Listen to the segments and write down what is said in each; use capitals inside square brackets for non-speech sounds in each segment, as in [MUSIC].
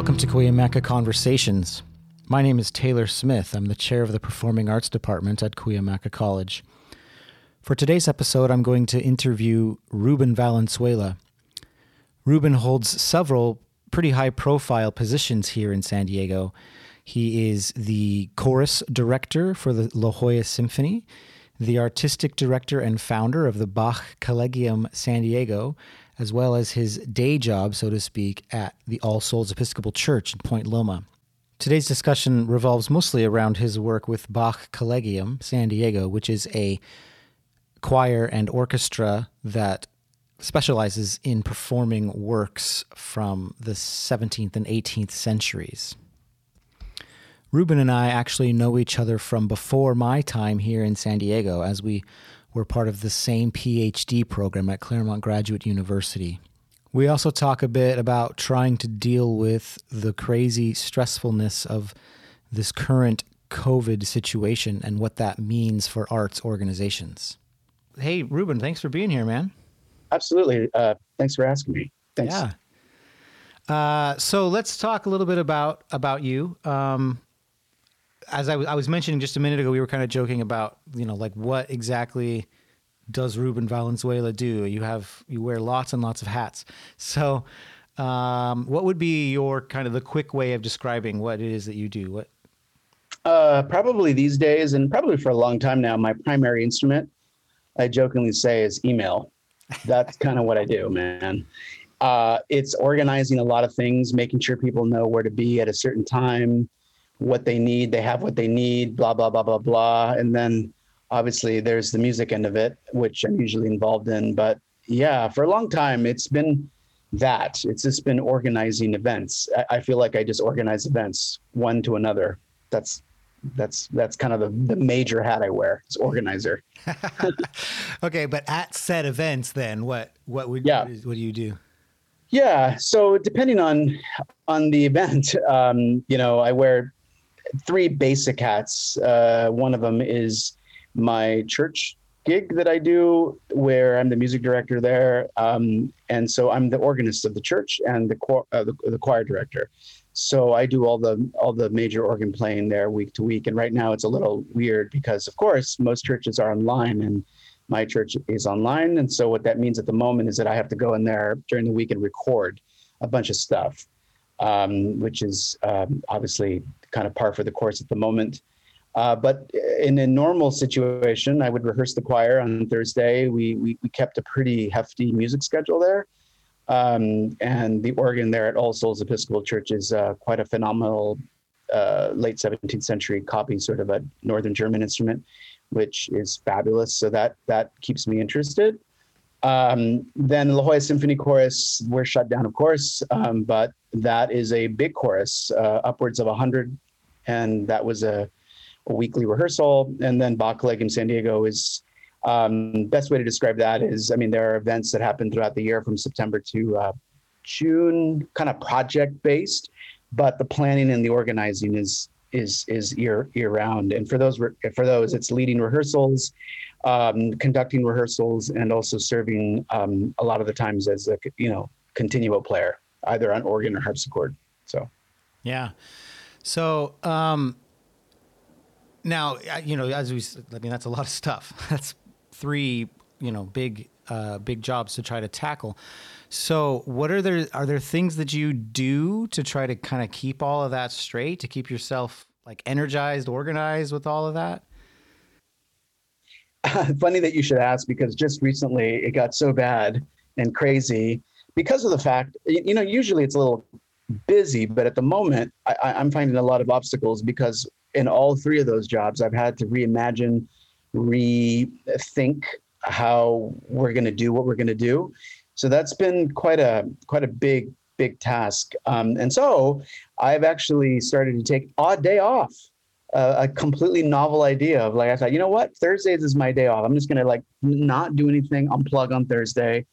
Welcome to Cuyamaca Conversations. My name is Taylor Smith. I'm the chair of the Performing Arts Department at Cuyamaca College. For today's episode, I'm going to interview Ruben Valenzuela. Ruben holds several pretty high profile positions here in San Diego. He is the chorus director for the La Jolla Symphony, the artistic director and founder of the Bach Collegium San Diego, as well as his day job, so to speak, at the All Souls Episcopal Church in Point Loma. Today's discussion revolves mostly around his work with Bach Collegium San Diego, which is a choir and orchestra that specializes in performing works from the 17th and 18th centuries. Ruben and I actually know each other from before my time here in San Diego, as we were part of the same PhD program at Claremont Graduate University. We also talk a bit about trying to deal with the crazy stressfulness of this current COVID situation and what that means for arts organizations. Hey, Ruben, thanks for being here, man. Absolutely. Uh, thanks for asking me. Thanks. Yeah. Uh, so let's talk a little bit about about you. Um, as I, w- I was mentioning just a minute ago, we were kind of joking about you know like what exactly does Ruben Valenzuela do? You have you wear lots and lots of hats. So, um, what would be your kind of the quick way of describing what it is that you do? What? Uh, probably these days, and probably for a long time now, my primary instrument, I jokingly say, is email. That's [LAUGHS] kind of what I do, man. Uh, it's organizing a lot of things, making sure people know where to be at a certain time, what they need, they have what they need, blah blah blah blah blah, and then obviously there's the music end of it, which I'm usually involved in. But yeah, for a long time, it's been that. It's just been organizing events. I, I feel like I just organize events one to another. That's that's that's kind of the, the major hat I wear. It's organizer. [LAUGHS] okay, but at said events, then what what would Yeah. what, do you do? Yeah. So depending on on the event, [LAUGHS] um, you know, I wear three basic hats. Uh, one of them is my church gig that I do, where I'm the music director there, um, and so I'm the organist of the church and the choir, uh, the, the choir director. So I do all the all the major organ playing there week to week. And right now it's a little weird because, of course, most churches are online and my church is online. And so what that means at the moment is that I have to go in there during the week and record a bunch of stuff, um, which is um, obviously kind of par for the course at the moment. Uh, but in a normal situation, I would rehearse the choir on Thursday. We, we, we kept a pretty hefty music schedule there. Um, and the organ there at All Souls Episcopal Church is uh, quite a phenomenal uh, late 17th century copy, sort of a Northern German instrument, which is fabulous. So that that keeps me interested. Um, then La Jolla Symphony Chorus, we're shut down, of course, um, but that is a big chorus, uh, upwards of 100. And that was a, a weekly rehearsal. And then Bach in San Diego is um, best way to describe that is, I mean, there are events that happen throughout the year from September to uh, June, kind of project based, but the planning and the organizing is is is year year round. And for those for those, it's leading rehearsals, um, conducting rehearsals, and also serving um, a lot of the times as a you know continuo player, either on organ or harpsichord. So Yeah. So um, now, you know, as we, I mean, that's a lot of stuff. [LAUGHS] That's three, you know, big, uh, big jobs to try to tackle. So, what are there? Are there things that you do to try to kind of keep all of that straight, to keep yourself like energized, organized with all of that? [LAUGHS] funny that you should ask because just recently it got so bad and crazy because of the fact you know usually it's a little busy but at the moment I, i'm finding a lot of obstacles because in all three of those jobs i've had to reimagine rethink how we're going to do what we're going to do. So that's been quite a quite a big big task. Um, and so i've actually started to take odd day off a, a completely novel idea of like I thought, you know what, Thursdays is my day off. I'm just gonna like not do anything, unplug on Thursday.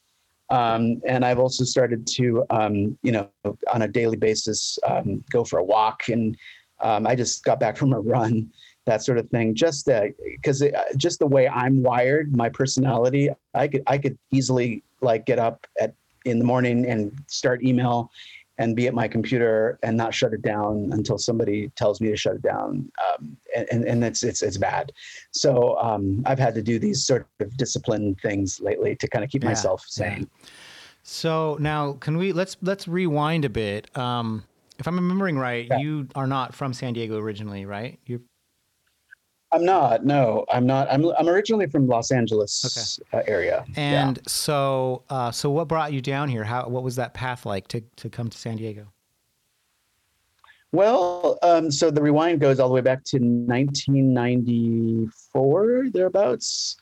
Um, and I've also started to, um, you know, on a daily basis, um, go for a walk. And um, I just got back [LAUGHS] from a run, that sort of thing. Just because just the way I'm wired, my personality, I could I could easily like get up at in the morning and start email and be at my computer and not shut it down until somebody tells me to shut it down. Um, and, and it's, it's, it's bad. So um, I've had to do these sort of discipline things lately to kind of keep yeah, myself sane. Yeah. So now can we, let's, let's rewind a bit. Um, if I'm remembering right, yeah. you are not from San Diego originally, right? You're I'm not. No, I'm not. I'm I'm originally from Los Angeles okay. uh, area. And yeah. so, uh, so what brought you down here? How what was that path like to to come to San Diego? Well, um, so the rewind goes all the way back to 1994 thereabouts,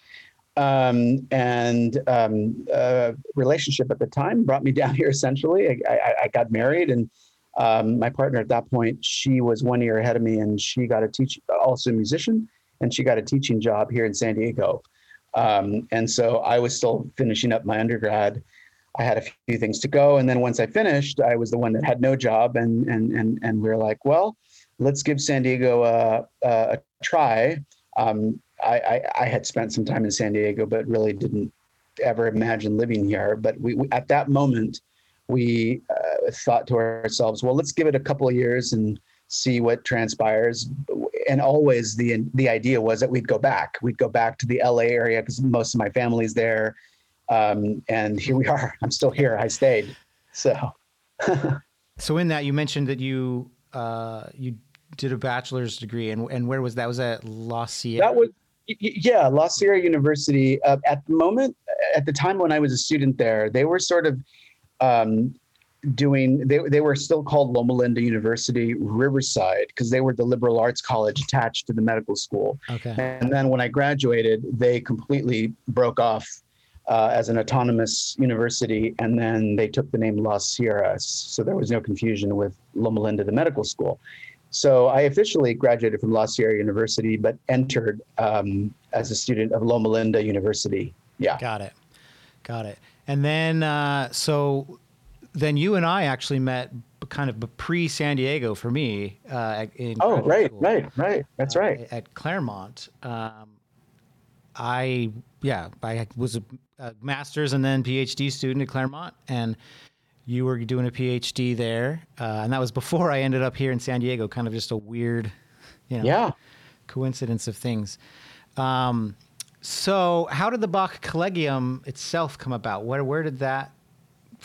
um, and um, uh, relationship at the time brought me [LAUGHS] down here. Essentially, I, I, I got married and. Um, my partner at that point, she was one year ahead of me, and she got a teach, also a musician, and she got a teaching job here in San Diego. Um, and so I was still finishing up my undergrad. I had a few things to go, and then once I finished, I was the one that had no job, and and and and we were like, well, let's give San Diego a, a, try. Um, I, I, I had spent some time in San Diego, but really didn't ever imagine living here. But we, we at that moment, we uh, thought to ourselves, well, let's give it a couple of years and see what transpires and always the the idea was that we'd go back. We'd go back to the LA area because most of my family's there. Um, and here we [LAUGHS] are. I'm still here. I stayed. So. [LAUGHS] so in that you mentioned that you uh, you did a bachelor's degree, and and where was that? Was that La Sierra? That was yeah, La Sierra University. Uh, at the moment, at the time when I was a student there, they were sort of um, doing they, they were still called Loma Linda University Riverside because they were the liberal arts college attached to the medical school. Okay. And then when I graduated, they completely broke off uh, as an autonomous university, and then they took the name La Sierra, so there was no confusion with Loma Linda, the medical school. So I officially graduated from La Sierra University, but entered um, as a student of Loma Linda University. Yeah. Got it. Got it. And then, uh, so then you and I actually met kind of pre San Diego for me. Uh, in oh, right, school, right, right. That's uh, right. At Claremont. Um, I, yeah, I was a, a, master's and then PhD student at Claremont. And you were doing a PhD there. Uh, and that was before I ended up here in San Diego, kind of just a weird, you know, yeah. coincidence of things. Um, so, how did the Bach Collegium itself come about? Where where did that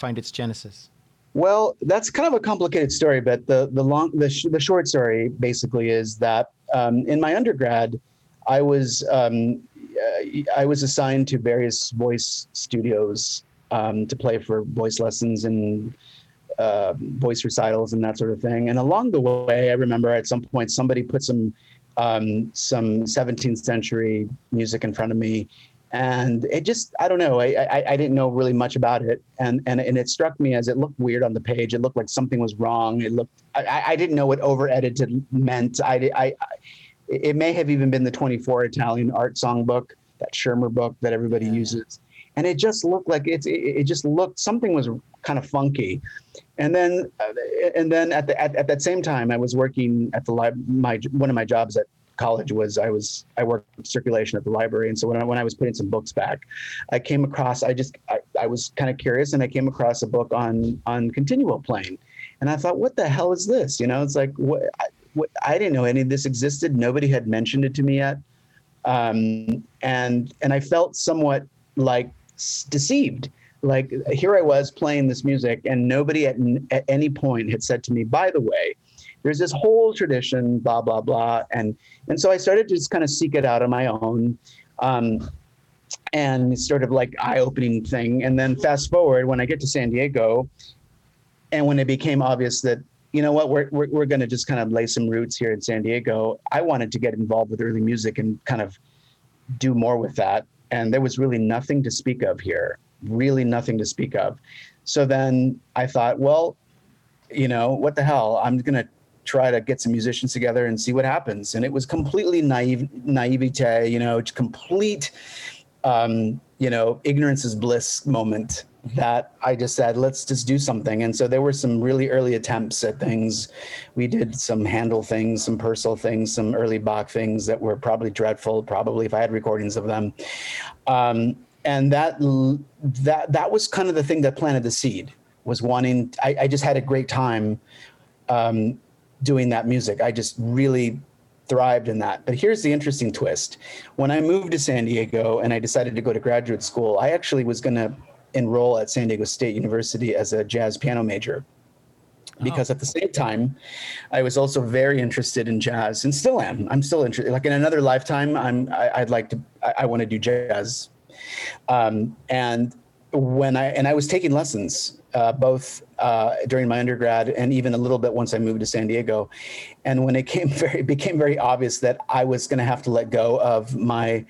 find its genesis? Well, that's kind of a complicated story, but the the long the, sh- the short story basically is that um, in my undergrad, I was um, uh, I was assigned to various voice studios um, to play for voice lessons and uh, voice recitals and that sort of thing. And along the way, I remember at some point somebody put some um, some 17th century music in front of me, and it just I don't know I, I, I didn't know really much about it. And and and it struck me as it looked weird on the page. It looked like something was wrong. It looked I, I didn't know what over edited meant. I, I, I it may have even been the 24 Italian art song book that Schirmer book that everybody yeah. uses. And it just looked like it's it, it just looked something was kind of funky. And then uh, and then at the at, at that same time I was working at the lib my one of my jobs at college was I was I worked circulation at the library, and so when I when I was putting some books back, I came across I just I, I was kind of curious, and I came across a book on on continuo playing, and I thought, what the hell is this? You know, it's like what I, what, I didn't know any of this existed. Nobody had mentioned it to me yet, um, and and I felt somewhat like deceived like here I was playing this music, and nobody at, at any point had said to me, by the way, there's this whole tradition, blah blah blah, and and so I started to just kind of seek it out on my own, um, and sort of like eye-opening thing. And then fast forward when I get to San Diego, and when it became obvious that you know what we're we're, we're going to just kind of lay some roots here in San Diego, I wanted to get involved with early music and kind of do more with that. And there was really nothing to speak of here, really nothing to speak of. So then I thought, well, you know, what the hell? I'm going to try to get some musicians together and see what happens. And it was completely naive, naivete, you know, complete, um, you know, ignorance is bliss moment that I just said, let's just do something. And so there were some really early attempts at things. We did some Handel things, some Purcell things, some early Bach things that were probably dreadful, probably if I had recordings of them. Um, and that that that was kind of the thing that planted the seed was wanting. I, I just had a great time um, doing that music. I just really thrived in that. But here's the interesting twist: when I moved to San Diego and I decided to go to graduate school, I actually was going to enroll at San Diego State University as a jazz piano major because oh. at the same time i was also very interested in jazz and still am i'm still interested like in another lifetime i'm I, would like to i, I want to do jazz um, and when i and i was taking lessons uh, both uh, during my undergrad and even a little bit once i moved to san diego and when it came [LAUGHS] very became very obvious that i was going to have to let go of my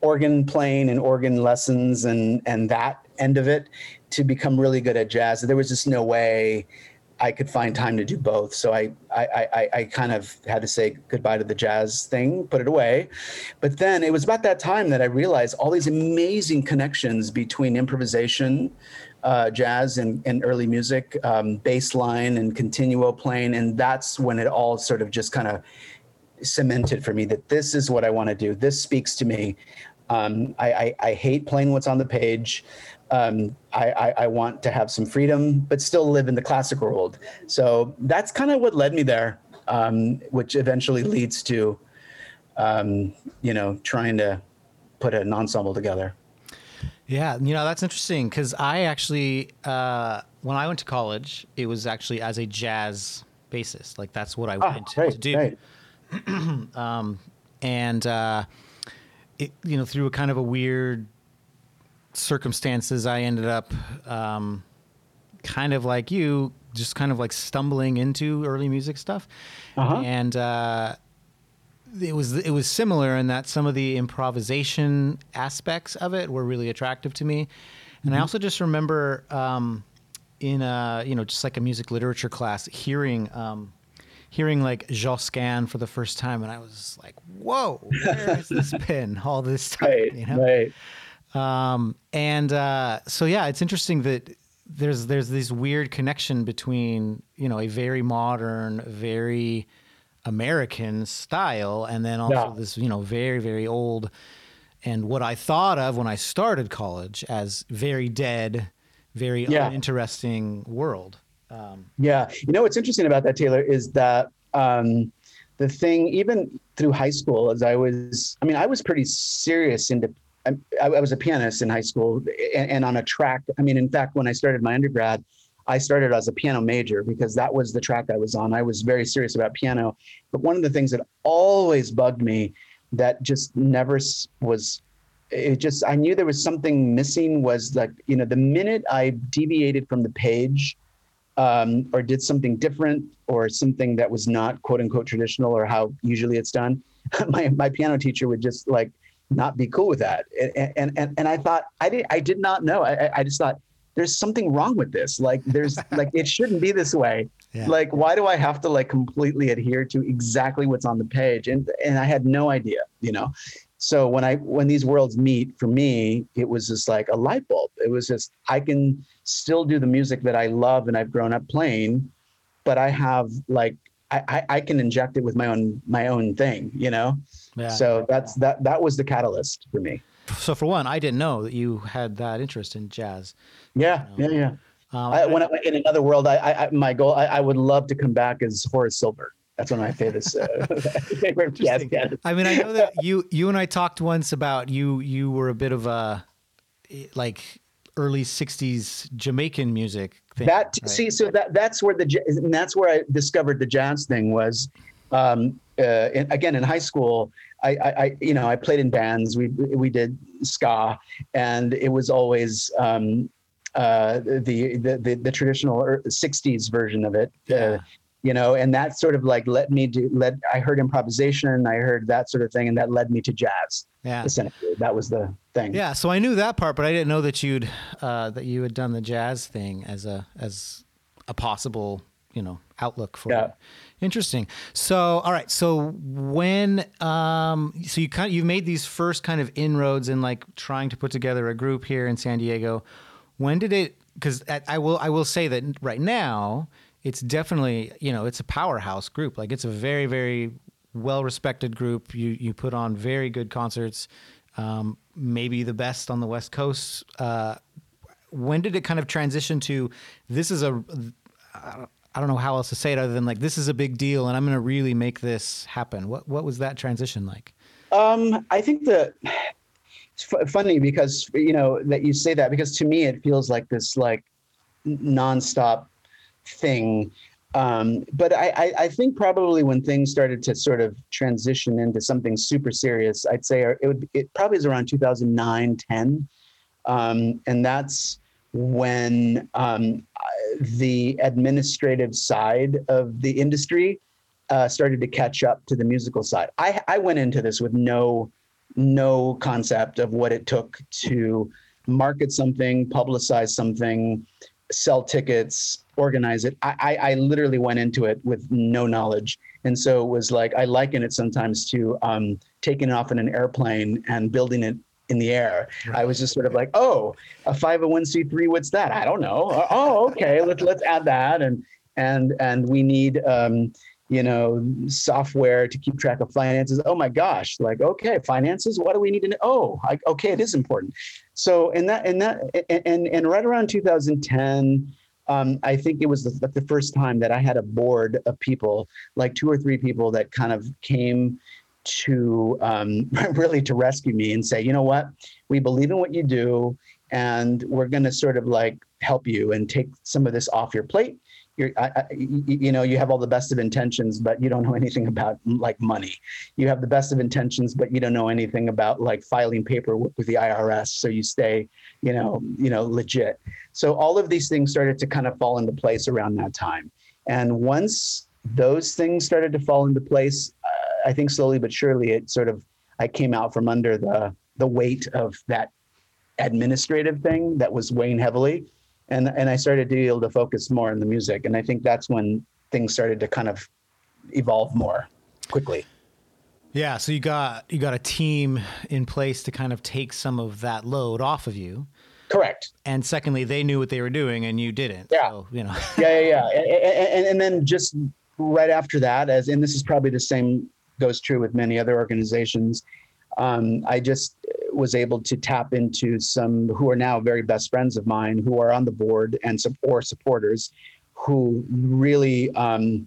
organ playing and organ lessons and and that end of it to become really good at jazz there was just no way I could find time to do both. So I, I, I, I, kind of had to say goodbye to the jazz thing, put it away. But then it was about that time that I realized all these amazing connections between improvisation, uh, jazz, and, and early music, um, bass line and continuo playing. And that's when it all sort of just kind of cemented for me that this is what I want to do. This speaks to me. Um, I, I, I hate playing what's on the page um, I, I, I, want to have some freedom, but still live in the classical world. So that's kind of what led me there, um, which eventually leads to, um, you know, trying to put an ensemble together. Yeah, you know that's interesting because I actually, uh, when I went to college, it was actually as a jazz bassist. Like that's what I ah, wanted to do. [CLEARS THROAT] um, and uh, it, you know, through a kind of a weird circumstances, I ended up um, kind of like you, just kind of like stumbling into early music stuff, uh-huh. and uh, it was it was similar in that some of the improvisation aspects of it were really attractive to me, and mm-hmm. I also just remember um, in a you know just like a music literature class hearing. Um, hearing like Josquin for the first time, and I was like, "Whoa, where has this [LAUGHS] been all this time?" Right, you know? right. Um, and uh, so yeah, it's interesting that there's there's this weird connection between you know a very modern, very American style, and then also yeah. this you know very very old, and what I thought of when I started college as very dead, very yeah. uninteresting world. Um, yeah, you know what's interesting about that Taylor is that. Um, the thing even through high school as i was i mean i was pretty serious into I, I was a pianist in high school and, and, on a track. I mean, in fact, when I started my undergrad, I started as a piano major because that was the track I was on. I was very serious about piano. But one of the things that always bugged me that just never was it just i knew there was something missing was like you know the minute i deviated from the page um, or did something different or something that was not quote unquote traditional or how usually it's done [LAUGHS] my, my piano teacher would just like not be cool with that. And and and, and I thought I did I did not know. I, I just thought there's something wrong with this. Like there's [LAUGHS] like it shouldn't be this way. Yeah. Like why do I have to like completely adhere to exactly what's on the page? And and I had no idea, you know. So when I when these worlds meet for me, it was just like a light bulb. It was just I can still do the music that I love and I've grown up playing, but I have like I, I can inject it with my own my own thing, you know. Yeah. So that's that that was the catalyst for me. So for one, I didn't know that you had that interest in jazz. Yeah, you know? yeah, yeah. Um, I, when I, in another world, I, I my goal, I, I, would love to come back as Horace Silver. That's one of my favorites. Uh, [LAUGHS] favorite jazz I mean, I know that you you and I talked once about you. You were a bit of a like early '60s Jamaican music. Thing, that right? see, so that that's where the and that's where I discovered the jazz thing was. Um, uh, in, again in high school, I, I, you know I played in bands. We we did ska, and it was always um, uh, the, the, the the traditional '60s version of it. Uh, yeah. Uh, you know, and that sort of like let me do. Let I heard improvisation, I heard that sort of thing, and that led me to jazz. Yeah, essentially, that was the thing. Yeah, so I knew that part, but I didn't know that you'd uh, that you had done the jazz thing as a as a possible you know outlook for yeah. it. Interesting. So, all right. So when, um, so you kind of, you've made these first kind of inroads in like trying to put together a group here in San Diego. When did it? Because I will, I will say that right now it's definitely, you know, it's a powerhouse group. Like it's a very, very well respected group. You you put on very good concerts, um, maybe the best on the West Coast. Uh, when did it kind of transition to this is a I don't know how else to say it other than like this is a big deal and I'm going to really make this happen. What what was that transition like? Um, I think that [SIGHS] it's f- funny because you know that you say that because to me it feels like this like nonstop thing. Um, but I, I, I, think probably when things started to sort of transition into something super serious, I'd say it would it probably is around 2009, 10. Um, and that's when um, the administrative side of the industry uh, started to catch up to the musical side. I, I went into this with no no concept of what it took to market something, publicize something, sell tickets, organize it. I, I, I literally went into it with no knowledge. And so it was like, I liken it sometimes to um, taking off in an airplane and building it in the air. I was just sort of like, oh, a 501c3, what's that? I don't know. Uh, oh, okay, let's let's add that. And and and we need um, you know, software to keep track of finances. Oh my gosh, like okay, finances, what do we need to know? Oh, I, okay, it is important. So in that in that and and right around 2010 um, I think it was the, the first time that I had a board of people, like two or three people that kind of came to um, [LAUGHS] really to rescue me and say, you know what, we believe in what you do, and we're going to sort of like help you and take some of this off your plate. You're, I, I, you know, you have all the best of intentions, but you don't know [LAUGHS] anything about like money. You have the best of intentions, but you don't know anything about like filing paperwork with the IRS, so you stay, you know, you know, legit. So all of these things started to kind of fall into place around that time. And once those things started to fall into place, I think slowly but surely it sort of I came out from under the the weight of that administrative thing that was weighing heavily, and and I started to be able to focus more on the music, and I think that's when things started to kind of evolve more quickly. Yeah, so you got you got a team in place to kind of take some of that load off of you. Correct. And secondly, they knew what they were doing, and you didn't. Yeah. So, you know. yeah, yeah, yeah. And, and, and then just right after that, as and this is probably the same goes true with many other organizations. Um, I just was able to tap into some who are now very best friends of mine who are on the board and support supporters who really um,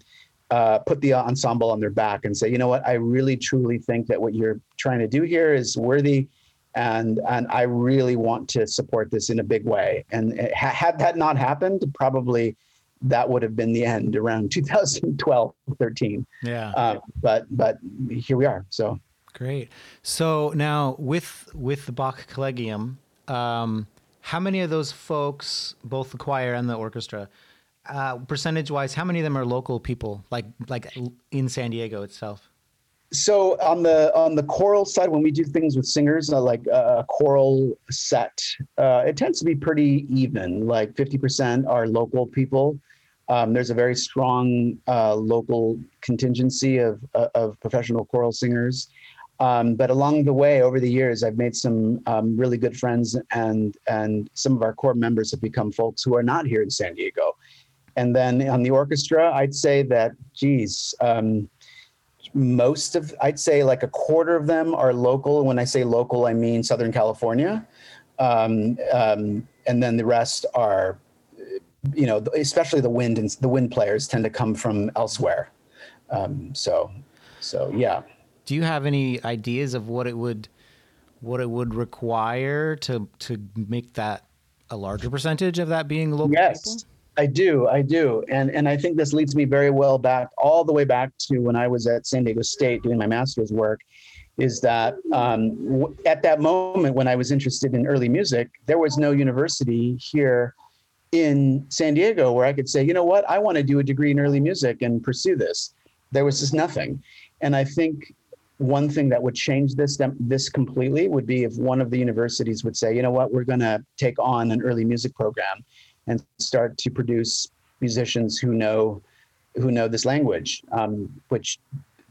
uh, put the ensemble on their back and say, you know what, I really truly think that what you're trying to do here is worthy. And, and I really want to support this in a big way. And ha- had that not happened, probably that would have been the end around [LAUGHS] 2012 13 yeah. Uh, but but here we are so. Great. So now with with the bach collegium um, how many of those folks both the choir and the orchestra uh, percentage wise how many of them are local people like like in san diego itself? So on the on the choral side when we do things with singers uh, like a choral set uh, it tends to be pretty even like 50% are local people um, there's a very strong uh, local contingency of, uh, of professional choral singers. Um, but along the way, over the years, I've made some um, really good friends, and and some of our core members have become folks who are not here in San Diego. And then on the orchestra, I'd say that, geez, um, most of I'd say like a quarter of them are local. When I say local, I mean Southern California, um, um, and then the rest are you know, especially the wind and the wind players tend to come from elsewhere. Um, so, so yeah. Do you have any ideas of what it would, what it would require to to make that a larger percentage of that being local? Yes, people? I do. I do, and and I think this leads me very well back all the way back to when I was at San Diego State doing my master's work. Is that um, w- at that moment when I was interested in early music, there was no university here in San Diego where I could say, you know what, I want to do a degree in early music and pursue this. There was just nothing. And I think one thing that would change this this completely would be if one of the universities would say, you know what, we're going to take on an early music program and start to produce musicians who know who know this language, um, which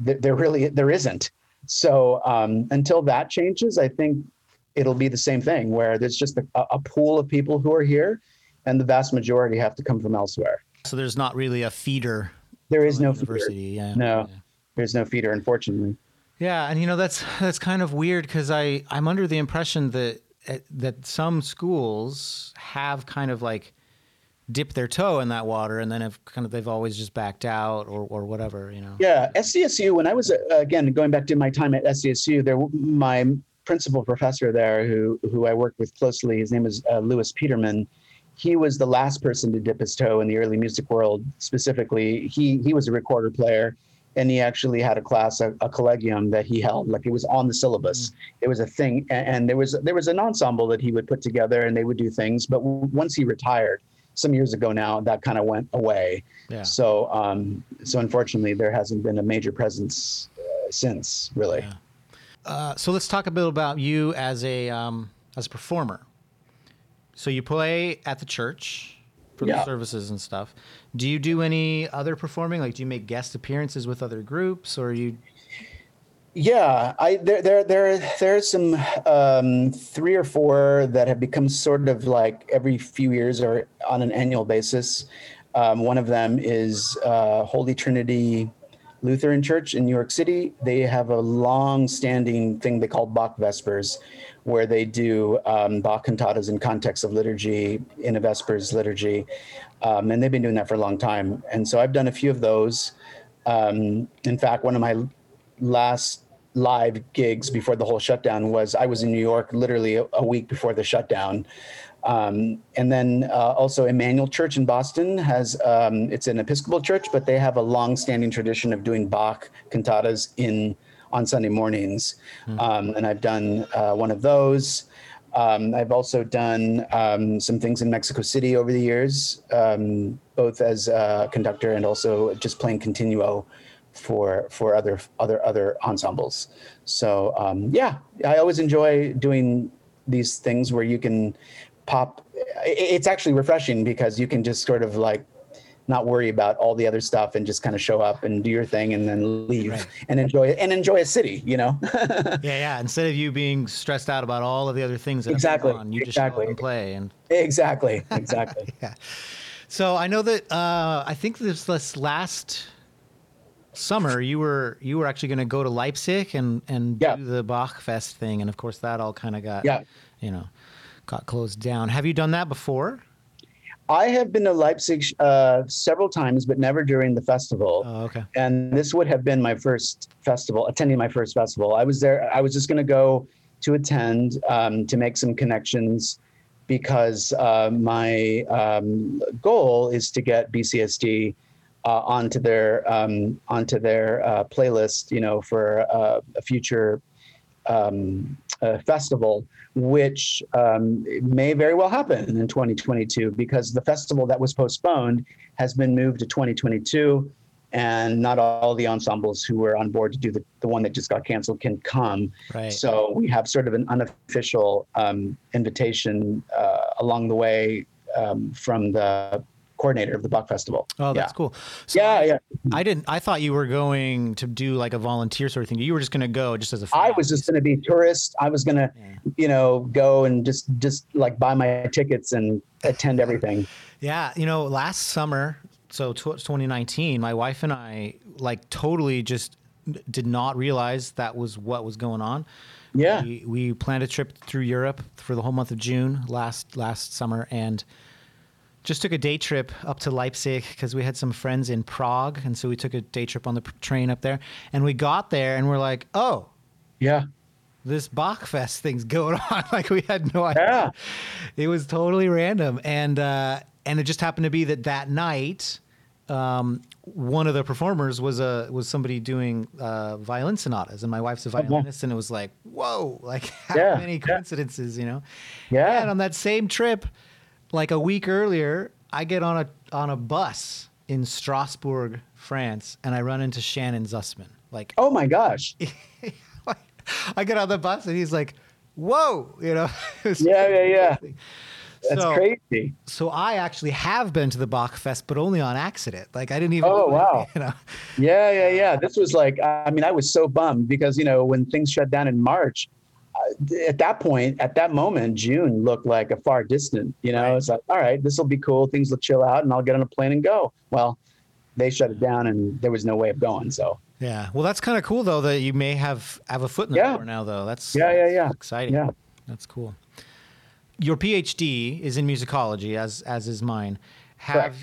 th- there really there isn't. So um, until that changes, I think it'll be the same thing where there's just a, a pool of people who are here and the vast majority have to come from elsewhere. So there's not really a feeder. There is no university. Feeder. Yeah. No, yeah. there's no feeder, unfortunately. Yeah, and you know that's that's kind of weird because I I'm under the impression that uh, that some schools have kind of like dipped their toe in that water and then have kind of they've always just backed out or or whatever, you know. Yeah, SDSU. When I was uh, again going back to my time at SDSU, there my principal professor there who who I worked with closely. His name is uh, Lewis Peterman. He was the last person to dip his toe in the early music world. Specifically, he he was a recorder player, and he actually had a class, a, a collegium that he held. Like it was on the syllabus. Mm. It was a thing, and, and, there was there was an ensemble that he would put together, and they would do things. But w- once he retired, some years ago now, that kind of went away. Yeah. So um, so unfortunately, there hasn't been a major presence uh, since, really. Yeah. Uh, so let's talk a bit about you as a um, as a performer. So you play at the church for yeah. the services and stuff. Do you do any other performing? Like, do you make guest appearances with other groups, or you? Yeah, I there there there are some um, three or four that have become sort of like every few years or on an annual basis. Um, one of them is uh, Holy Trinity Lutheran Church in New York City. They have a long-standing thing they call Bach Vespers, where they do um, Bach cantatas in context of liturgy in a Vespers liturgy. Um, and they've been doing that for a long time. And so I've done a few of those. Um, in fact, one of my last live gigs before the whole shutdown was I was in New York literally a, a week before the shutdown. Um, and then uh, also Emmanuel Church in Boston has um, it's an Episcopal church, but they have a long-standing tradition of doing Bach cantatas in on Sunday mornings. Mm-hmm. Um, and I've done uh, one of those. Um, I've also done um, some things in Mexico City over the years, um, both as a conductor and also just playing continuo for for other other other ensembles. So um, yeah, I always enjoy doing these things where you can pop. It's actually refreshing because you can just sort of like not worry about all the other stuff and just kind of show up and do your thing and then leave right. and enjoy it and enjoy a city, you know? [LAUGHS] yeah, yeah. Instead of you being stressed out about all of the other things that exactly. on, you just exactly. show up and play and exactly, [LAUGHS] exactly. yeah. So I know that uh, I think this, this last summer you were you were actually going to go to Leipzig and and yeah. do the Bach Fest thing, and of course that all kind of got yeah. you know got closed down. Have you done that before? I have been to Leipzig uh, several times, but never during the festival. Oh, okay. And this would have been my first festival, attending my first festival. I was there. I was just going to go to attend um, to make some connections because uh, my um, goal is to get BCSD uh, onto their um, onto their uh, playlist. You know, for uh, a future um, festival which um, may very well happen in 2022 because the festival that was postponed has been moved to 2022 and not all the ensembles who were on board to do the, the one that just got canceled can come. Right. So we have sort of an unofficial um, invitation uh, along the way um, from the coordinator of the Bach Festival. Oh, that's yeah. cool. So yeah, yeah. I didn't. I thought you were going to do like a volunteer sort of thing. You were just going to go just as a. I was just going to be tourist. I was going to, yeah. you know, go and just just like buy my tickets and attend everything. [LAUGHS] yeah, you know, last summer, so 2019, my wife and I like totally just did not realize that was what was going on. Yeah, we, we planned a trip through Europe for the whole month of June last last summer and just took a day trip up to Leipzig because we had some friends in Prague, and so we took a day trip on the train up there. And we got there, and we're like, "Oh, yeah, this Bachfest thing's going [LAUGHS] on." like we had no idea. Yeah. It was totally random, and uh, and it just happened to be that that night, um, one of the performers was a was somebody doing uh, violin sonatas, and my wife's a violinist, and it was like, "Whoa!" [LAUGHS] Like how yeah. many coincidences, you know? Yeah. And on that same trip like a week earlier, I get on a on a bus in Strasbourg, France, and I run into Shannon Zussman. Like, oh my gosh! [LAUGHS] I get on the bus and he's like, "Whoa!" You know? [LAUGHS] yeah, yeah, yeah. That's so, crazy. So I actually have been to the Bach Fest, but only on accident. Like I didn't even. Oh wow! [LAUGHS] You know. Yeah, yeah, yeah. This was like, I mean, I was so bummed because you know when things shut down in March, at that point, at that moment, June looked like a far distant. You know, right. it's like, all right, this will be cool. Things will chill out, and I'll get on a plane and go. Well, they shut it down, and there was no way of going. So. Yeah, well, that's kind of cool though that you may have have a foot in the yeah. door now. Though that's yeah, yeah, yeah, exciting. Yeah, that's cool. your PhD is in musicology, as as is mine. Have Correct.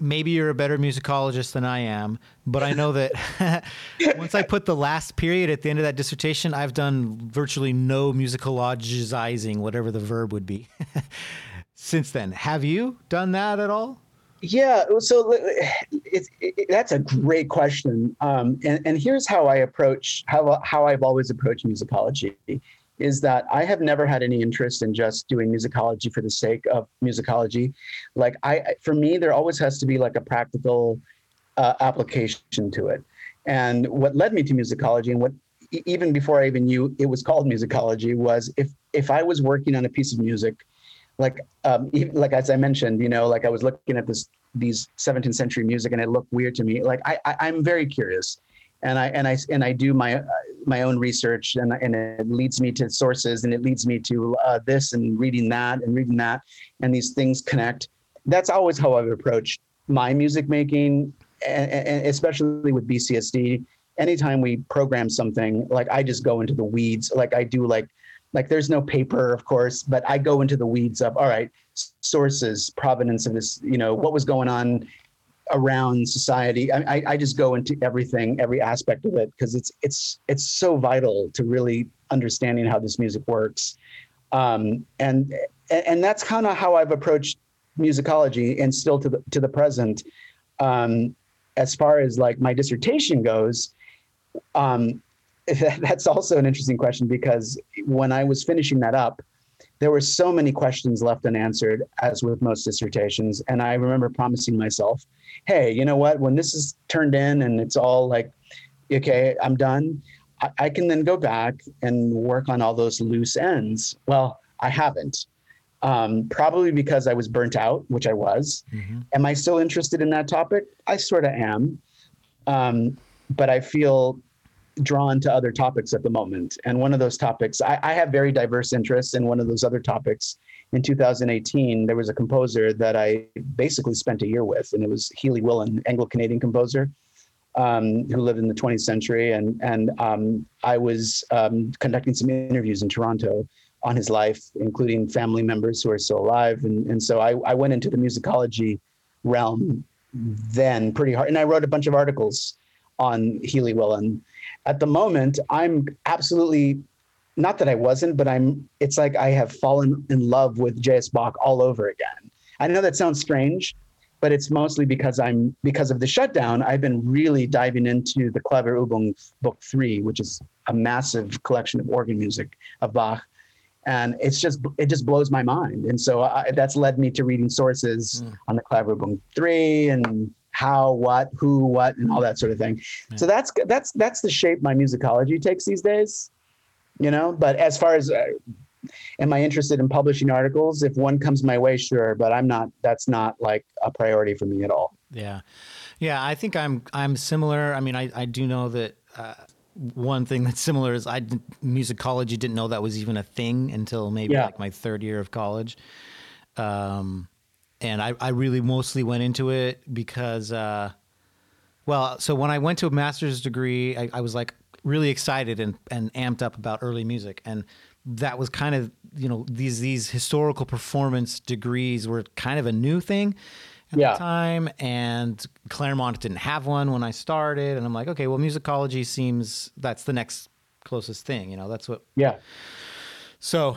Maybe you're a better musicologist than I am, but I know that [LAUGHS] once I put the last period at the end of that dissertation, I've done virtually no musicologizing, whatever the verb would be. [LAUGHS] Since then, have you done that at all? Yeah, so it, that's a great question, um, and and here's how I approach how how I've always approached musicology, is that I have never had any interest in just doing musicology for the sake of musicology. Like I, for me, there always has to be like a practical uh, application to it, and what led me to musicology and what even before I even knew it was called musicology was if if I was working on a piece of music like um, like as I mentioned, you know, like I was looking at this these 17th century music and it looked weird to me. Like I, I am very curious, and I and I and I do my my own research and and it leads me to sources and it leads me to uh, this and reading that and reading that and these things connect. That's always how I've approached my music making, and, and especially with BCSD. Anytime we program something, like I just go into the weeds. Like I do like like there's no paper of course but i go into the weeds of all right sources provenance of this you know what was going on around society. I, I just go into everything every aspect of it because it's it's it's so vital to really understanding how this music works. Um, and and that's kind of how i've approached musicology and still to the to the present. Um, as far as like my dissertation goes um, [LAUGHS] that's also an interesting question because when I was finishing that up, there were so many questions left unanswered, as with most dissertations. And I remember promising myself, hey, you know what? When this is turned in and it's all like, okay, I'm done, I, I can then go back and work on all those loose ends. Well, I haven't. Um, probably because I was burnt out, which I was. Mm-hmm. Am I still interested in that topic? I sort of am. Um, but I feel drawn to other topics at the moment. And one of those topics, I, I, have very diverse interests. And one of those other topics in 2018, there was a composer that I basically spent a year with, and it was Healy Willan, Anglo Canadian composer. Um, who lived in the 20th century, and and um, I was um, conducting some interviews in Toronto on his life, including family members who are still alive, and and so I, I went into the musicology realm then pretty hard, and I wrote a bunch of articles on Healy Willan at the moment, I'm absolutely not that I wasn't, but I'm. It's like I have fallen in love with J.S. Bach all over again. I know that sounds strange, but it's mostly because I'm because of the shutdown. I've been really diving into the Klavierübung Book Three, which is a massive collection of organ music of Bach, and it's just it just blows my mind. And so I, that's led me to reading sources mm. on the Klavierübung Three and how, what, who, what, and all that sort of thing. Yeah. So that's that's that's the shape my musicology takes these days. You know, but as far as uh, am I interested in publishing articles? If one comes my way, sure, but I'm not. That's not like a priority for me at all. Yeah, yeah. I think I'm I'm similar. I mean, I I do know that. Uh, one thing that's similar is I musicology didn't know that was even a thing until maybe yeah. like my third year of college. Um, and I, I really mostly went into it because, uh, well, so when I went to a master's degree, I, I was like really excited and, and amped up about early music, and that was kind of you know these these historical performance degrees were kind of a new thing at yeah. the time, and Claremont didn't have one when I started, and I'm like, okay, well, musicology seems that's the next closest thing, you know, that's what. Yeah. So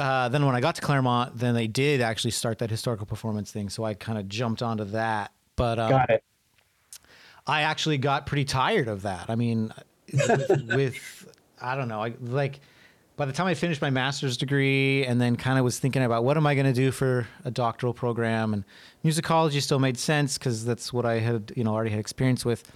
uh, then when I got to Claremont, then they did actually start that historical performance thing. So I kind of jumped onto that. But um, got it. I actually got pretty tired of that. I mean, with, [LAUGHS] with I don't know, I, like by the time I finished my master's degree and then kind of was thinking about what am I going to do for a doctoral program and musicology still made sense because that's what I had, you know, already had experience with.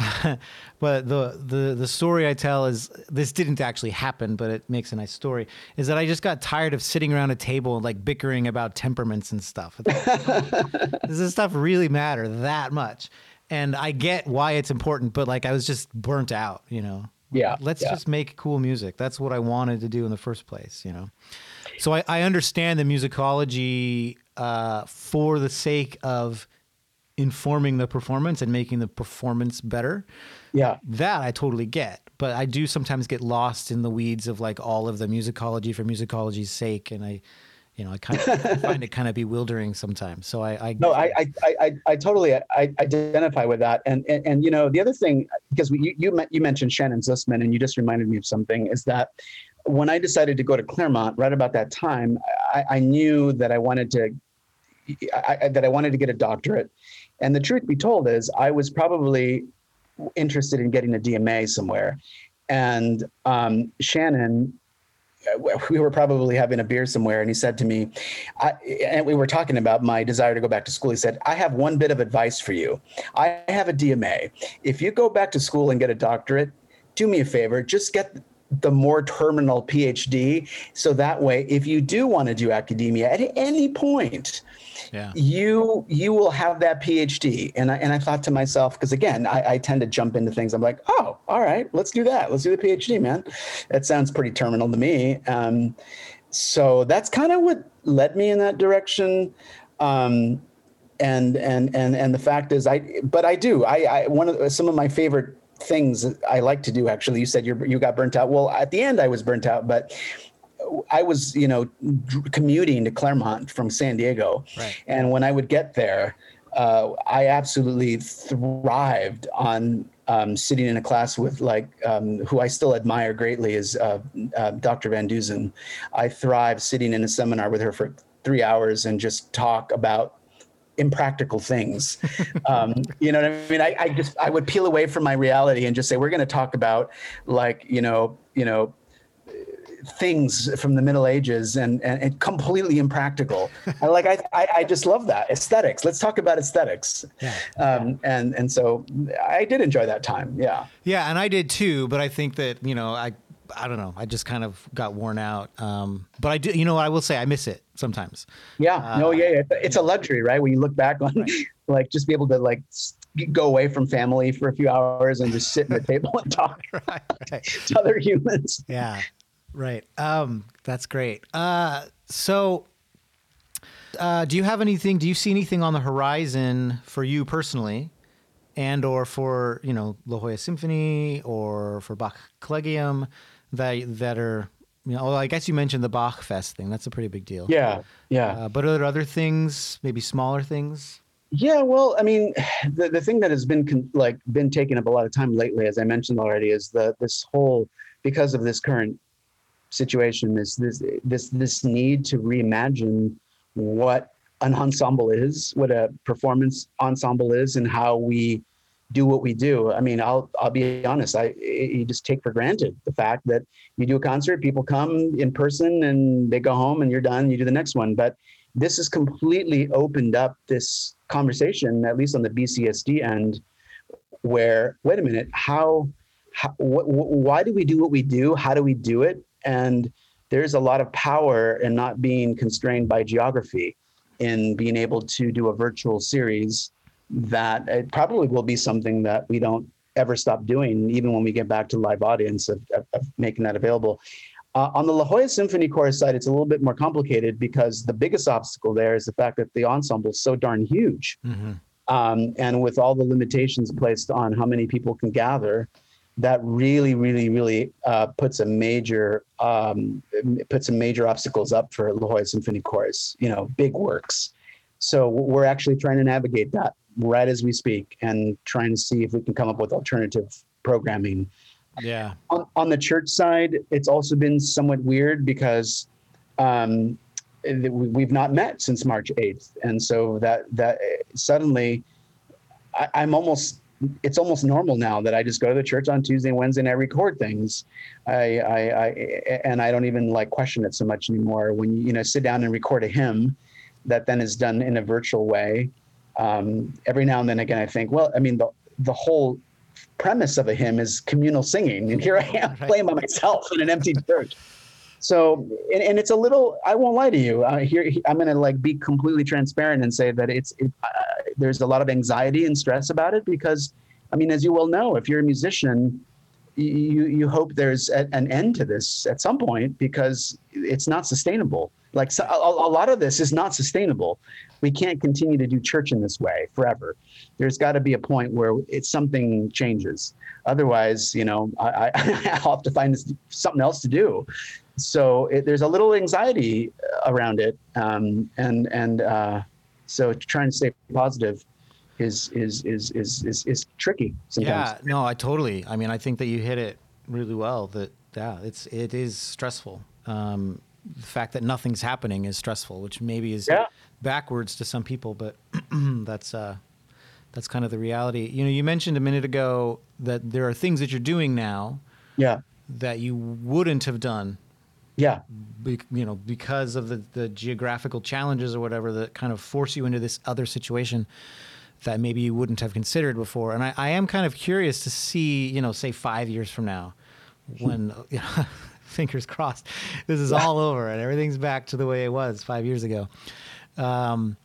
[LAUGHS] but the, the the story I tell is this didn't actually happen, but it makes a nice story. Is that I just got tired of sitting around a table and like bickering about temperaments and stuff. [LAUGHS] Does this stuff really matter that much? And I get why it's important, but like I was just burnt out, you know. Yeah. Let's yeah. just make cool music. That's what I wanted to do in the first place, you know. So I, I understand the musicology uh, for the sake of informing the performance and making the performance better. Yeah. That I totally get. But I do sometimes get lost in the weeds of like all of the musicology for musicology's sake. And I, you know, I kind of [LAUGHS] find it kind of bewildering sometimes. So I, I no, I, I, I, I totally I I identify with that. And, and, and, you know, the other thing, because we, you, you mentioned Shannon Sussman and you just reminded me of something is that when I decided to go to Claremont right about that time, I, I knew that I wanted to, I, that I wanted to get a doctorate. And the truth be told is I was probably interested in getting a DMA somewhere. And um, Shannon, we were probably having a beer somewhere, and he said to me, I, and we were talking about my desire to go back to school. He said, I have one bit of advice for you. I have a DMA. If you go back to school and get a doctorate, do me a favor, just get the more terminal PhD. So that way, if you do want to do academia at any point, yeah. you you will have that PhD. And I and I thought to myself, because again, I, I, tend to jump into things. I'm like, oh, all right, let's do that. Let's do the PhD, man. That sounds pretty terminal to me. Um, so that's kind of what led me in that direction. Um, and and and and the fact is, I but I do. I, I one of some of my favorite things I like to do. Actually, you said you you got burnt out. Well, at the end, I was burnt out, but I was you know commuting to Claremont from San Diego, right. and when I would get there, uh, I absolutely thrived on um, sitting in a class with like um, who I still admire greatly is uh, uh, Dr. Van Dusen. I thrive sitting in a seminar with her for three hours and just talk about impractical things. [LAUGHS] Um, you know what I mean? I, I, just I would peel away from my reality and just say we're going to talk about like you know you know things from the Middle Ages and and, and completely impractical. I like I, I, I just love that aesthetics. Let's talk about aesthetics. Yeah. Um, and and so I did enjoy that time. Yeah. Yeah, and I did too. But I think that you know I I don't know. I just kind of got worn out. Um, but I do, you know, I will say I miss it sometimes. Yeah. Uh, no. Yeah. It's a luxury, right? When you look back on, right. [LAUGHS] like, just be able to like go away from family for a few hours and just sit at the table and talk [LAUGHS] right. [LAUGHS] to other humans. Yeah. Right. Um, that's great. Uh, so, uh, do you have anything? Do you see anything on the horizon for you personally? and or for you know La Jolla Symphony or for Bach Collegium that that are you know, I guess you mentioned the Bach Fest thing. That's a pretty big deal. Yeah, yeah. Uh, but are there other things, maybe smaller things? Yeah, well, I mean, the, the thing that has been con- like been taking up a lot of time lately, as I mentioned already, is the this whole because of this current situation, is this this this need to reimagine what an ensemble is, what a performance ensemble is, and how we do what we do. I mean, I'll I'll be honest. I you just take for granted the fact that you do a concert, people come in person, and they go home, and you're done. You do the next one. But this has completely opened up this conversation, at least on the BCSD end, where wait a minute, how, how wh- wh- why do we do what we do? How do we do it? And there's a lot of power in not being constrained by geography, in being able to do a virtual series that it probably will be something that we don't ever stop doing, even when we get back to live audience of, of, of making that available. Uh, on the La Jolla Symphony Chorus side, it's a little bit more complicated because the biggest obstacle there is the fact that the ensemble is so darn huge. Mm-hmm. Um, and with all the limitations placed on how many people can gather, that really, really, really uh, puts a major um, puts some major obstacles up for La Jolla Symphony Chorus. You know, big works. So we're actually trying to navigate that right as we speak and trying to see if we can come up with alternative programming. Yeah. On, on the church side, it's also been somewhat weird because um, we've not met since March 8th. And so that, that suddenly I, I'm almost it's almost normal now that I just go to the church on Tuesday and Wednesday and I record things. I, I, I, and I don't even like question it so much anymore. When you, you know, sit down and record a hymn that then is done in a virtual way, um, every now and then again, I think, well, I mean, the, the whole premise of a hymn is communal singing. And here I am playing by myself in an empty church. So, and, and, it's a little, I won't lie to you. Uh, here, I'm going to like be completely transparent and say that it's, it, there's a lot of anxiety and stress about it because, I mean, as you well know, if you're a musician, you, you hope there's a, an end to this at some point because it's not sustainable. Like so, a, a lot of this is not sustainable we can't continue to do church in this way forever. There's got to be a point where it's something changes. Otherwise, you know, I, will [LAUGHS] have to find something else to do. So it, there's a little anxiety around it, um, and and uh, so trying to stay positive is is is is is, is tricky sometimes. Yeah, no, I totally. I mean, I think that you hit it really well. That yeah, it's it is stressful. Um, the fact that nothing's happening is stressful, which maybe is yeah. backwards to some people, but [CLEARS THROAT] that's uh, that's kind of the reality. You know, you mentioned a minute ago that there are things that you're doing now, yeah, that you wouldn't have done, yeah, be, you know, because of the the geographical challenges or whatever that kind of force you into this other situation that maybe you wouldn't have considered before. And I, I am kind of curious to see, you know, say five years from now, when you [LAUGHS] know, fingers crossed, this is all over and everything's back to the way it was five years ago. Um,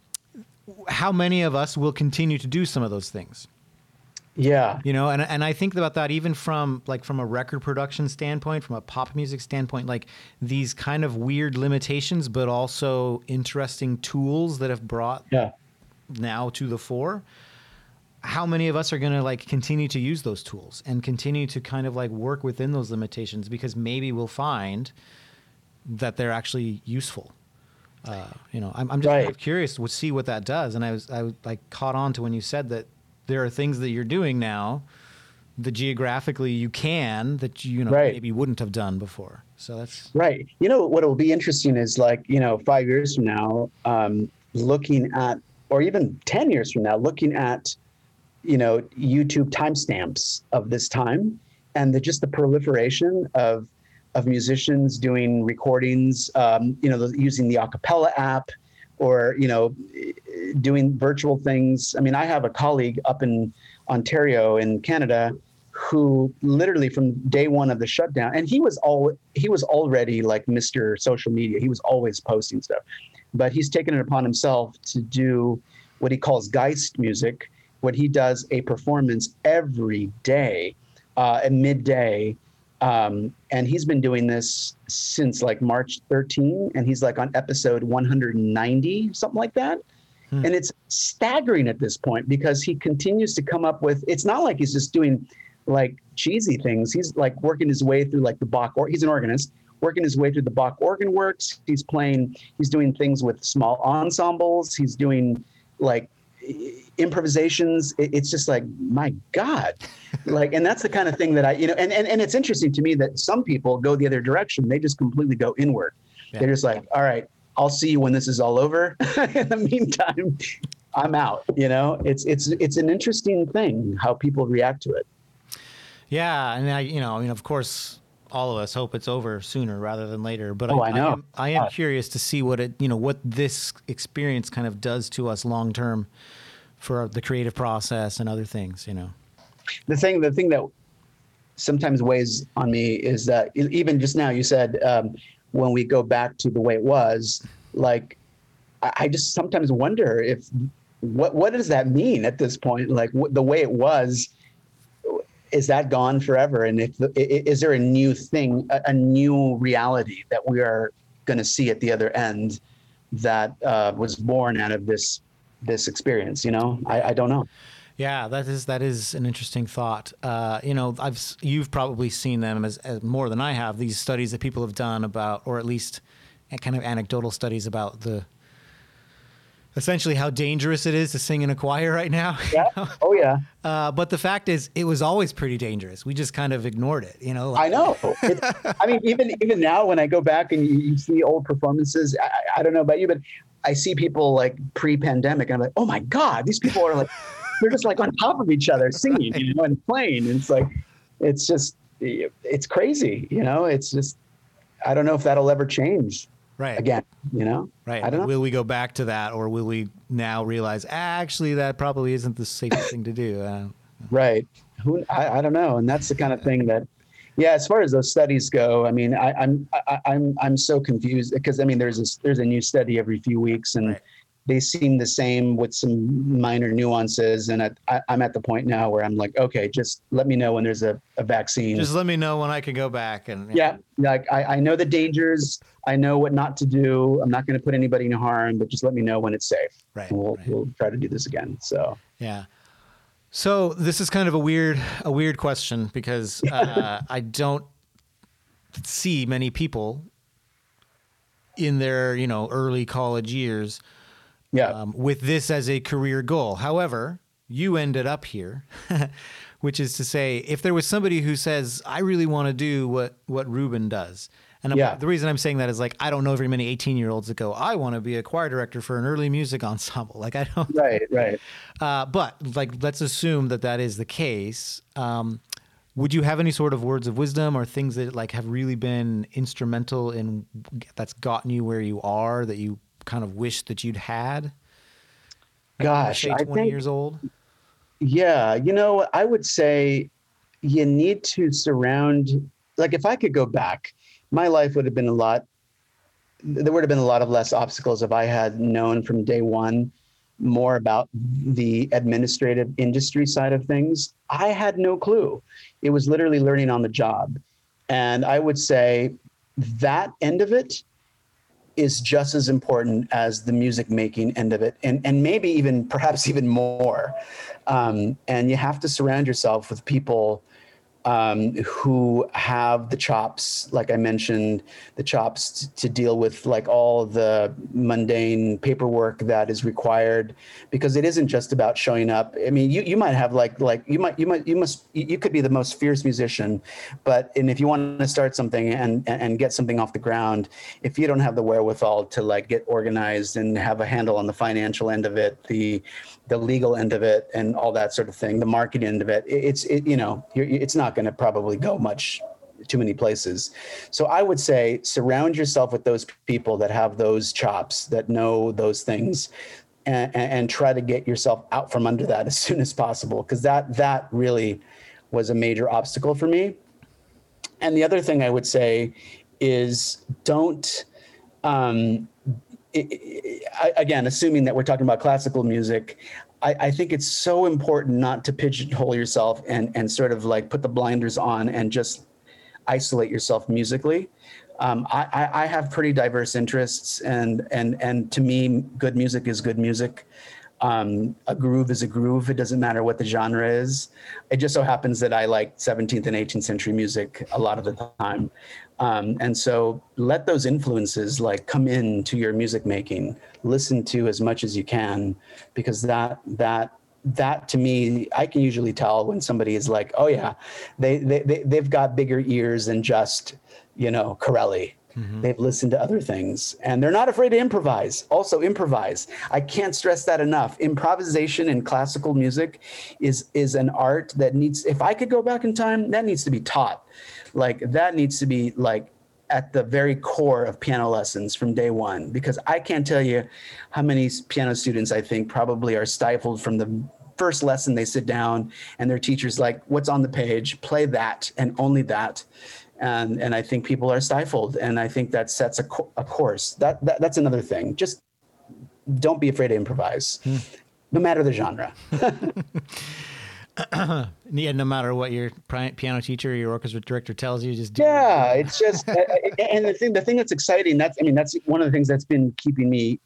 how many of us will continue to do some of those things? Yeah. You know, and and I think about that even from like from a record production standpoint, from a pop music standpoint, like these kind of weird limitations, but also interesting tools that have brought yeah. now to the fore how many of us are going to like continue to use those tools and continue to kind of like work within those limitations because maybe we'll find that they're actually useful uh, you know i'm, I'm just right. curious to see what that does and i was i like caught on to when you said that there are things that you're doing now that geographically you can that you know right. maybe wouldn't have done before so that's right you know what will be interesting is like you know five years from now um, looking at or even 10 years from now looking at you know YouTube timestamps of this time, and the, just the proliferation of of musicians doing recordings, um, you know, the, using the acapella app, or you know, doing virtual things. I mean, I have a colleague up in Ontario in Canada who literally from day one of the shutdown and he was all he was already like mr social media he was always posting stuff but he's taken it upon himself to do what he calls geist music what he does a performance every day uh, at midday. Um, and he's been doing this since like March 13, and he's like on episode 190, something like that. Hmm. And it's staggering at this point because he continues to come up with. It's not like he's just doing like cheesy things. He's like working his way through like the Bach, or he's an organist, working his way through the Bach organ works. He's playing. He's doing things with small ensembles. He's doing like improvisations it's just like my god. Like and that's the kind of thing that i you know and, and and it's interesting to me that some people go the other direction. They just completely go inward. Yeah. they're just like all right i'll see you when this is all over. [LAUGHS] In the meantime i'm out you know? It's it's it's an interesting thing how people react to it. Yeah and i you know i mean of course all of us hope it's over sooner rather than later. But oh, I, I, know. I am, I am curious to see what it, you know, what this experience kind of does to us long term for the creative process and other things. You know, the thing, the thing that sometimes weighs on me is that even just now you said um, when we go back to the way it was, like I, just sometimes wonder if what what does that mean at this point? Like the way it was is that gone forever? And if the, is there a new thing, a, a new reality that we are going to see at the other end that uh, was born out of this this experience? You know, I, I don't know. Yeah, that is that is an interesting thought. Uh, you know, I've you've probably seen them as, as, more than I have. These studies that people have done about, or at least kind of anecdotal studies about the essentially how dangerous it is to sing in a choir right now. [LAUGHS] Yeah. You know? Oh yeah. Uh, but the fact is, it was always pretty dangerous. We just kind of ignored it. You know. I know. [LAUGHS] I mean, even even now, when I go back and you, you see old performances, I, I, don't know about you, but I see people like pre-pandemic, and I'm like, oh my god, these people are like, [LAUGHS] they're just like on top of each other singing, you know, and playing. And it's like, it's just, it's crazy, you know. It's just, I don't know if that'll ever change right. again you know? Right. I don't know. Will we go back to that or will we now realize actually that probably isn't the safest thing to do uh, right. Who I, I don't know and that's the kind of thing that yeah as far as those studies go i mean I, i'm I, i'm i'm so confused because i mean there's this there's a new study every few weeks and right. they seem the same with some minor nuances. And I, I, am at the point now where I'm like, okay, just let me know when there's a, a vaccine. Just let me know when I can go back. And yeah, yeah like I, I know the dangers. I know what not to do. I'm not going to put anybody in harm, but just let me know when it's safe. Right. we'll, right. we'll try to do this again. So yeah. So this is kind of a weird, a weird question because [LAUGHS] uh, I don't see many people in their, you know, early college years yeah. Um, with this as a career goal. However, you ended up here, [LAUGHS] which is to say, if there was somebody who says, I really want to do what, what Ruben does. And yeah. the reason I'm saying that is like, I don't know very many 18 year olds that go, I want to be a choir director for an early music [LAUGHS] ensemble. Like, I don't. Right, right. [LAUGHS] Uh, but like, let's assume that that is the case. Um, would you have any sort of words of wisdom or things that like have really been instrumental in that's gotten you where you are that you kind of wish that you'd had? Gosh, say 20 think, years old. Yeah, you know, I would say you need to surround. Like, if I could go back, my life would have been a lot. There would have been a lot of less obstacles if I had known from day one more about the administrative industry side of things. I had no clue. It was literally learning on the job. And I would say that end of it is just as important as the music making end of it, and and maybe even perhaps even more. Um, and you have to surround yourself with people um, who have the chops, like I mentioned, the chops to deal with like all the mundane paperwork that is required, because it isn't just about showing up. I mean, you, you might have like like you might you might you must you could be the most fierce musician, but and if you want to start something and and get something off the ground, if you don't have the wherewithal to like get organized and have a handle on the financial end of it, the the legal end of it, and all that sort of thing, the marketing end of it, it's it you know it's not going to probably go much too many places. So I would say surround yourself with those people that have those chops, that know those things, and, and try to get yourself out from under that as [LAUGHS] soon as possible, because that that really was a major obstacle for me. And the other thing I would say is don't. Um, it, it, again, assuming that we're talking about classical music, I, I, think it's so important not to pigeonhole yourself and and sort of like put the blinders on and just isolate yourself musically. Um, I, I have pretty diverse interests, and and and to me, good music is good music. Um, a groove is a groove. It doesn't matter what the genre is. It just so happens that I like 17th and 18th century music a lot of the time. Um, and so let those influences like come into your music making. Listen to as much as you can, because that that that to me, I can usually tell when somebody is like, oh yeah, they they, they they've got bigger ears than just you know Corelli. Mm-hmm. They've listened to other things and they're not afraid to improvise. Also, improvise. I can't stress that enough. Improvisation in classical music is is an art that needs. If I could go back in time, that needs to be taught like that needs to be like at the very core of piano lessons from day one because i can't tell you how many piano students i think probably are stifled from the first lesson they sit down and their teacher's like what's on the page? Play that and only that. And and i think people are stifled and i think that sets a, co- a course. That, that that's another thing. Just don't be afraid to improvise hmm. no matter the genre [LAUGHS] [LAUGHS] yeah, no matter what your piano teacher or your orchestra director tells you, just do yeah. It. It's just, [LAUGHS] and the thing, the thing that's exciting. That's, I mean, that's one of the things that's been keeping me.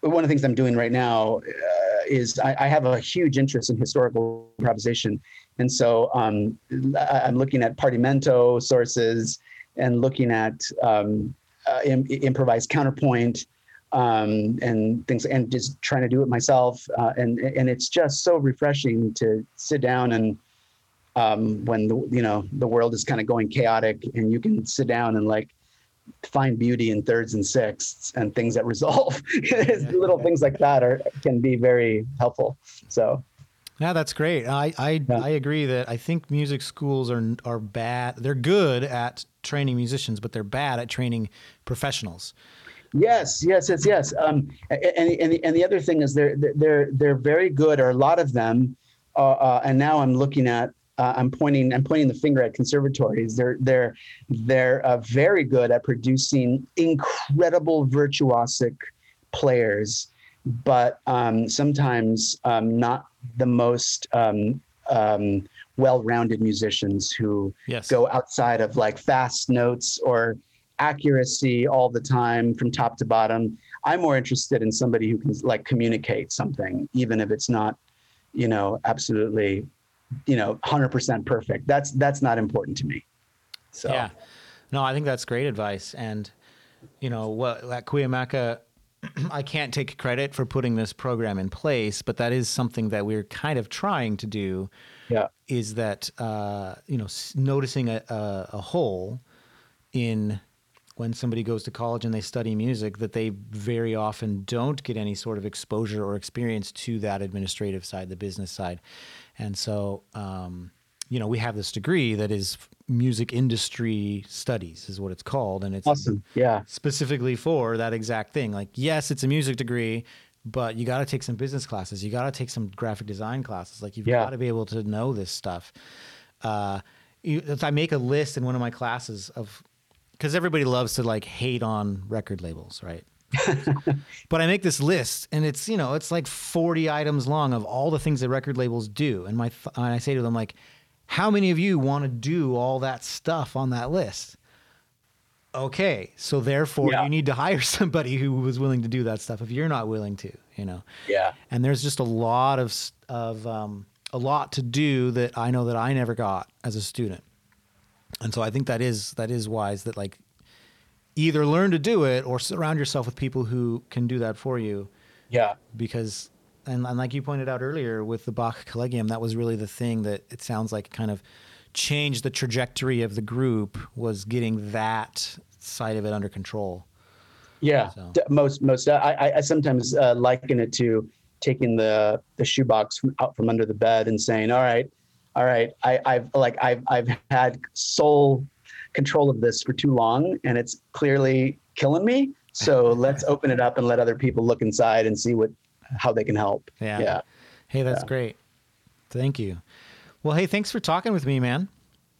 One of the things I'm doing right now uh, is I, I, have a huge interest in historical improvisation, and so um, I'm looking at partimento sources and looking at um, uh, Im- improvised counterpoint um, and things, and just trying to do it myself. Uh, and and it's just so refreshing to sit down and um, when the you know the world is kind of going chaotic, and you can sit down and like find beauty in thirds and sixths and things that resolve. [LAUGHS] Little things like that are can be very helpful. So. Yeah, that's great. I I, yeah. I agree that I think music schools are are bad. They're good at training musicians, but they're bad at training professionals. Yes, yes, yes, yes. Um, and, and, the, and the other thing is they're, they're, they're very good, or a lot of them, uh, uh, and now I'm looking at, uh, I'm pointing, I'm pointing the finger at conservatories. They're, they're, they're uh, very good at producing incredible virtuosic players but um, sometimes um, not the most um, um, well-rounded musicians who Yes. go outside of like fast notes or accuracy all the time from top to bottom. I'm more interested in somebody who can like communicate something, even if it's not, you know, absolutely, you know, 100% perfect. That's that's not important to me. So Yeah. No, I think that's great advice. And, you know, what at Cuyamaca, [CLEARS THROAT] I can't take credit for putting this program in place, but that is something that we're kind of trying to do yeah, is that, uh, you know, s- noticing a, a, a hole in when somebody goes to college and they study music that they very often don't get any sort of exposure or experience to that administrative side, the business side. And so, um, you know, we have this degree that is music industry studies is what it's called. And it's awesome. Yeah, specifically for that exact thing. Like, yes, it's a music degree, but you got to take some business classes. You got to take some graphic design classes. Like, you've Yeah. got to be able to know this stuff. Uh, you, if I make a list in one of my classes of, because everybody loves to like hate on record labels, right? [LAUGHS] but I make this list, and it's you know it's like forty items long of all the things that record labels do, and my and I say to them like, how many of you want to do all that stuff on that list? Okay, so therefore Yeah. you need to hire [LAUGHS] somebody who was willing to do that stuff. If you're not willing to, you know, yeah, and there's just a lot of of um, a lot to do that I know that I never got as a student, and so I think that is that is wise that like either learn to do it or surround yourself with people who can do that for you yeah, because and, and like you pointed out earlier with the Bach Collegium, that was really the thing that it sounds like kind of changed the trajectory of the group was getting that side of it under control. yeah. So- Most most. I I, sometimes uh, liken it to taking the the shoebox from, out from under the bed and saying, "All right, all right, I, I've like I've I've had sole control of this for too long, and it's clearly killing me. So [LAUGHS] let's open it up and let other people look inside and see what how they can help." Yeah. Yeah. Hey, that's Yeah. great. Thank you. Well, hey, thanks for talking with me, man.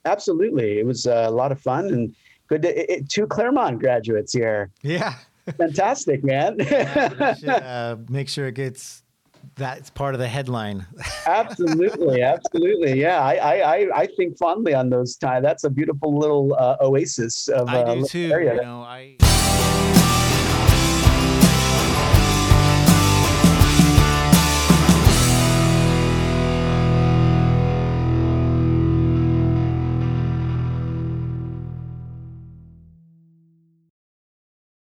Absolutely, it was uh, a lot of fun and good. To, it, it- two Claremont graduates here. Yeah. [LAUGHS] Fantastic, man. we should, uh, [LAUGHS] make sure it gets that's part of the headline. absolutely, [LAUGHS] absolutely. Yeah, I, I, I, think fondly on those times. That's a beautiful little uh, oasis of I uh, do too. area. You know, I